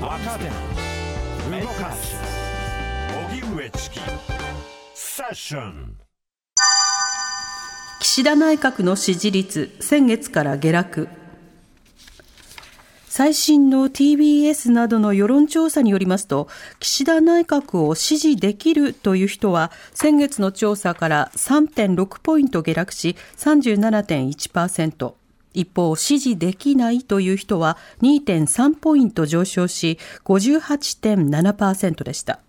若手動かす。荻上チキ。セッション。岸田内閣の支持率先月から下落。最新の TBS などの世論調査によりますと岸田内閣を支持できるという人は先月の調査から3.6ポイント下落し37.1%一方支持できないという人は2.3ポイント上昇し58.7%でした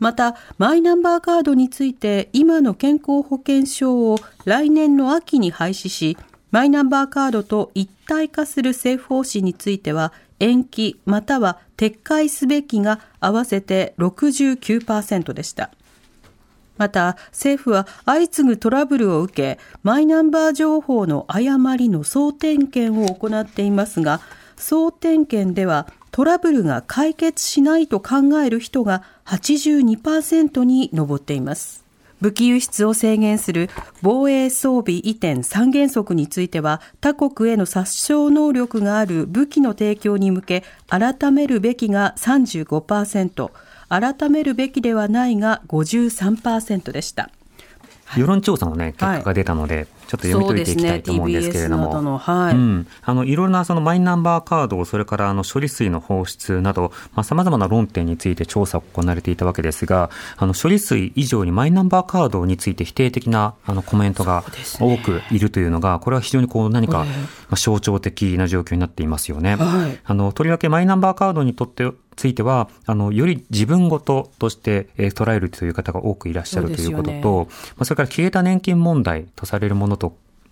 また、マイナンバーカードについて今の健康保険証を来年の秋に廃止し、マイナンバーカードと一体化する政府方針については延期または撤回すべきが合わせて69%でした。また政府は相次ぐトラブルを受けマイナンバー情報の誤りの総点検を行っていますが総点検ではトラブルが解決しないと考える人が82%に上っています。武器輸出を制限する防衛装備移転三原則については他国への殺傷能力がある武器の提供に向け改めるべきが35%改めるべきではないが53%でした。世論調査のね、結果が出たので、ちょっと読み解いていきたいと思うんですけれども、ね。のはい。うん、あのいろいろなそのマイナンバーカード、それからあの処理水の放出など、さまざ、まな論点について調査が行われていたわけですが、あの処理水以上にマイナンバーカードについて否定的なあのコメントが多くいるというのが、これは非常にこう何か、まあ象徴的な状況になっていますよね。はい。あのとりわけマイナンバーカードにとってついては、あの、より自分ごととして、えー捉えるという方が多くいらっしゃるということそうですよと、まあ、それから消えた年金問題とされるものと、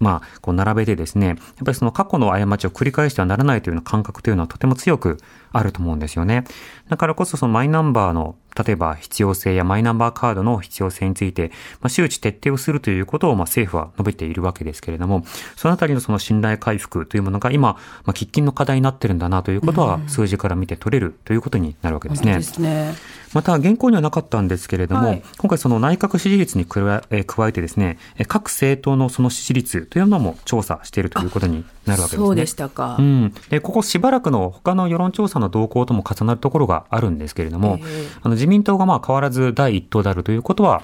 まあ、こう並べてですね、やっぱりその過去の過ちを繰り返してはならないというような感覚というのはとても強くあると思うんですよね。だからこそそのマイナンバーの例えば必要性やマイナンバーカードの必要性について、まあ、周知徹底をするということをまあ政府は述べているわけですけれども、そのあたりのその信頼回復というものが今、まあ、喫緊の課題になってるんだなということは数字から見て取れるということになるわけですね。そうですね。また、現行にはなかったんですけれども、はい今回その内閣支持率に加ええー加えてですね、えー各政党のその支持率というのも調査しているということになるわけですね。そうでしたか。うん、でここしばらくの他の世論調査の動向とも重なるところがあるんですけれども、ええあの自民党がまあ変わらず第一党であるということは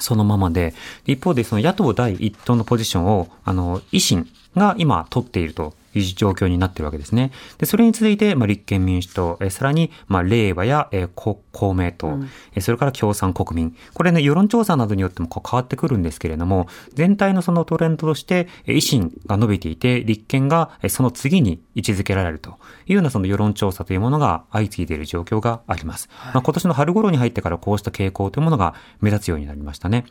そのままで、一方でその野党第一党のポジションを、あの、維新が今取っているという状況になっているわけですね。で、それに続いて、まあ、立憲民主党、えーさらに、まあ、令和や、え公明党、えーそれから共産国民。これね、世論調査などによってもこう変わってくるんですけれども、全体のそのトレンドとして、えー維新が伸びていて、立憲がえーその次に位置づけられるというようなその世論調査というものが相次いでいる状況があります。まあ、今年の春頃に入ってからこうした傾向というものが目立つようになりましたね。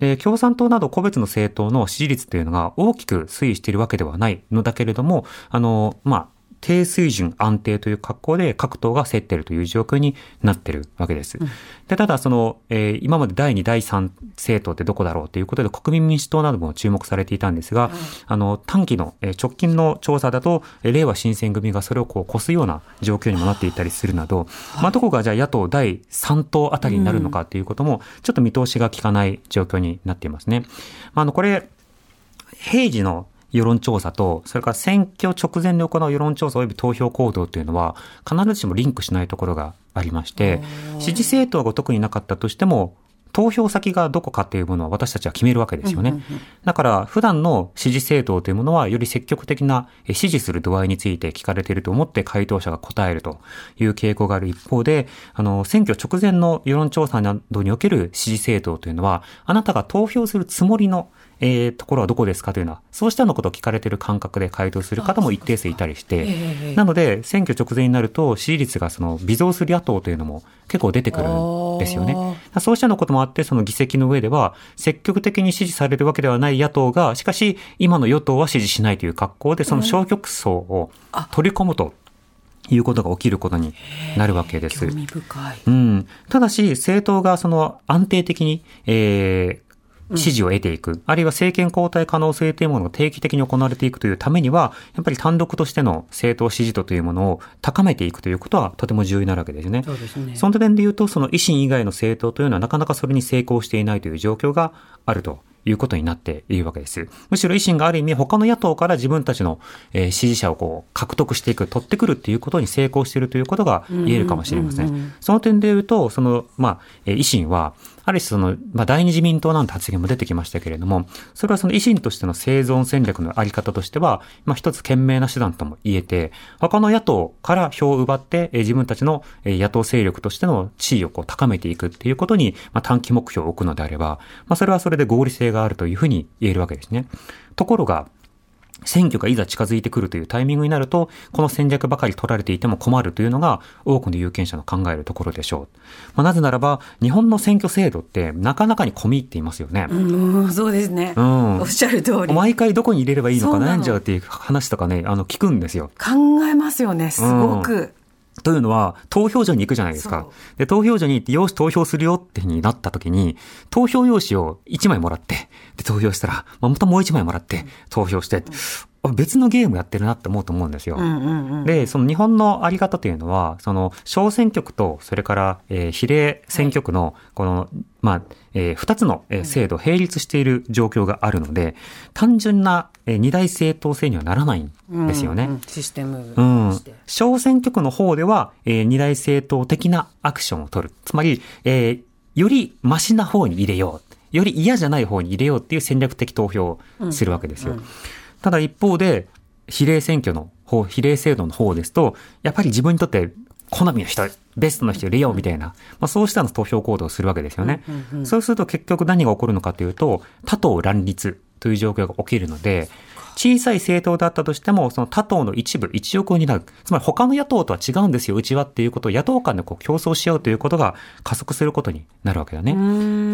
で、共産党など個別の政党の支持率というのが大きく推移しているわけではないのだけれども、あの、まあ、低水準安定という格好で各党が競っているという状況になっているわけです。で、ただその、えー今まで第2、第3政党ってどこだろうということで国民民主党なども注目されていたんですが、あの、短期の、えー直近の調査だと、えー令和新選組がそれをこう越すような状況にもなっていたりするなど、まあ、どこがじゃあ野党第3党あたりになるのかということも、ちょっと見通しが効かない状況になっていますね。まあ、あの、これ、平時の世論調査と、それから選挙直前に行う世論調査及び投票行動というのは、必ずしもリンクしないところがありまして、支持政党が特になかったとしても、投票先がどこかというものは私たちは決めるわけですよね。だから、普段の支持政党というものは、より積極的なえ支持する度合いについて聞かれていると思って回答者が答えるという傾向がある一方で、あの、選挙直前の世論調査などにおける支持政党というのは、あなたが投票するつもりのえーところはどこですかというような、そうしたようなことを聞かれている感覚で回答する方も一定数いたりして、ええなので、選挙直前になると、支持率がその微増する野党というのも結構出てくるんですよね。そうしたようなこともあって、その議席の上では、積極的に支持されるわけではない野党が、しかし、今の与党は支持しないという格好で、その消極層を取り込むということが起きることになるわけです。興味深い。うん。ただし、政党がその安定的に、えー支持を得ていく、あるいは政権交代可能性というものが定期的に行われていくというためには、やっぱり単独としての政党支持度というものを高めていくということはとても重要になるわけですよね。そうですね。その点で言うと、その維新以外の政党というのはなかなかそれに成功していないという状況があるということになっているわけです。むしろ維新がある意味他の野党から自分たちの、えー支持者をこう獲得していく、取ってくるっていうことに成功しているということが言えるかもしれません。その点で言うと、その、まあ、えー維新は、ある種その、まあ、第二自民党なんて発言も出てきましたけれども、それはその維新としての生存戦略のあり方としては、まあ、一つ賢明な手段とも言えて、他の野党から票を奪って、え自分たちの野党勢力としての地位をこう高めていくっていうことに、まあ、短期目標を置くのであれば、まあ、それはそれで合理性があるというふうに言えるわけですね。ところが、選挙がいざ近づいてくるというタイミングになると、この戦略ばかり取られていても困るというのが多くの有権者の考えるところでしょう。まあ、なぜならば、日本の選挙制度ってなかなかに込み入っていますよね。うん、そうですね。うんおっしゃる通り。考毎回どこに入れればいいのか悩んじゃうっていう話とかね、あの、聞くんですよ。えますよね、すごく。というのは、投票所に行くじゃないですか。で、投票所に行って、よし、投票するよってになった時に、投票用紙を1枚もらって、で、投票したら、またもう1枚もらって、投票して、あ別のゲームやってるなって思うと思うんですよ。うんうんうん。で、その日本のあり方というのは、その小選挙区と、それから、えー比例選挙区の、この、まあ、えー二つのえー制度を並立している状況があるので、単純なえー二大政党制にはならないんですよね。うんうんシステムうん。小選挙区の方では、えー二大政党的なアクションを取る。つまり、えーよりマシな方に入れよう。より嫌じゃない方に入れようっていう戦略的投票をするわけですよ。ただ一方で、比例選挙の方、比例制度の方ですと、やっぱり自分にとって好みの人、ベストの人を入れようみたいな、まあ、そうしたの投票行動をするわけですよね。そうすると結局何が起こるのかというと、他党乱立という状況が起きるので、小さい政党だったとしても、その他党の一部、一翼を担う。つまり他の野党とは違うんですよ、うちはっていうことを野党間でこう競争し合うということが加速することになるわけだね。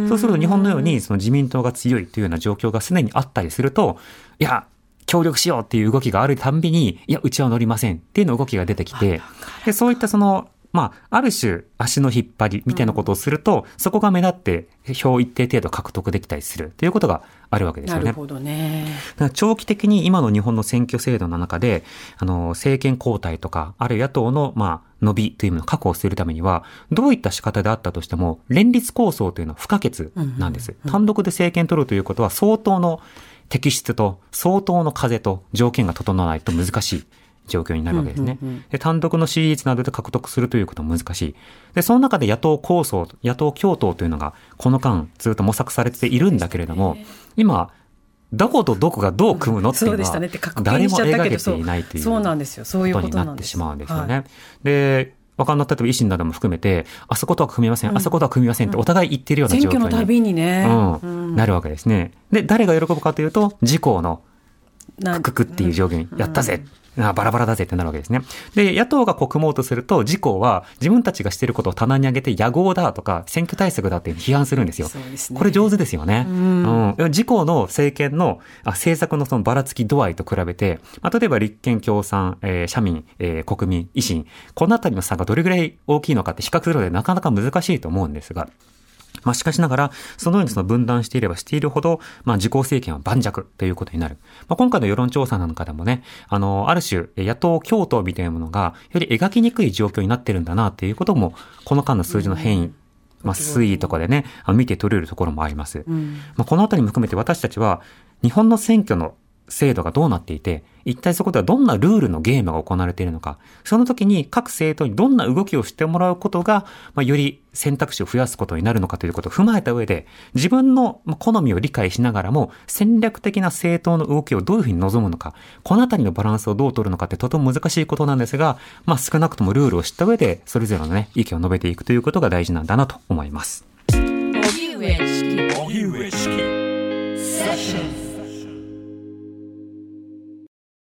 そうすると日本のようにその自民党が強いというような状況がすでにあったりすると、いや、協力しようっていう動きがあるたんびに、いや、うちは乗りませんっていうの動きが出てきて、で、そういったその、まあ、ある種、足の引っ張りみたいなことをすると、そこが目立って、票一定程度獲得できたりするということがあるわけですよね。なるほどね。長期的に今の日本の選挙制度の中で、あの、政権交代とか、あるいは野党の、まあ、伸びというものを確保するためには、どういった仕方であったとしても、連立構想というのは不可欠なんです。単独で政権取るということは、相当の適質と、相当の風と条件が整わないと難しい。状況になるわけですね。で単独の支持率などで獲得するということも難しい。で、その中で野党構想、野党共闘というのが、この間ずっと模索されているんだけれども、今、どことどこがどう組むのっていうのは誰も描けていないというここと。になってしまうんですよね。はいで、わかんない、例えば維新なども含めて、あそことは組みません、あそことは組みませんってお互い言ってるような状況に、選挙のたびにね。うん、なるわけですね。で、誰が喜ぶかというと、自公のなくくっていう状況に、やったぜ、あバラバラだぜってなるわけですね。で、野党がこう組もうとすると、自公は自分たちがしていることを棚に上げて野合だとか選挙対策だって批判するんですよ。すねこれ上手ですよね。うん。自公の政権のあ政策のそのばらつき度合いと比べて、まあ、例えば立憲共産、えー社民、えー国民、維新、このあたりの差がどれぐらい大きいのかって比較するのでなかなか難しいと思うんですが、まあ、しかしながら、そのようにその分断していればしているほど、まあ、自公政権は盤石ということになる。まあ、今回の世論調査なんかでもね、あの、ある種、野党共闘みたいなものが、より描きにくい状況になってるんだなっていうことも、この間の数字の変異、まあ、推移とかでね、見て取れるところもあります。まあ、このあたりも含めて私たちは、日本の選挙の制度がどうなっていて、一体そこではどんなルールのゲームが行われているのか、その時に各政党にどんな動きをしてもらうことが、まあ、より選択肢を増やすことになるのかということを踏まえた上で、自分のまあ好みを理解しながらも、戦略的な政党の動きをどういうふうに望むのか、このあたりのバランスをどう取るのかってとても難しいことなんですが、まあ少なくともルールを知った上で、それぞれのね、意見を述べていくということが大事なんだなと思います。荻上チキセッション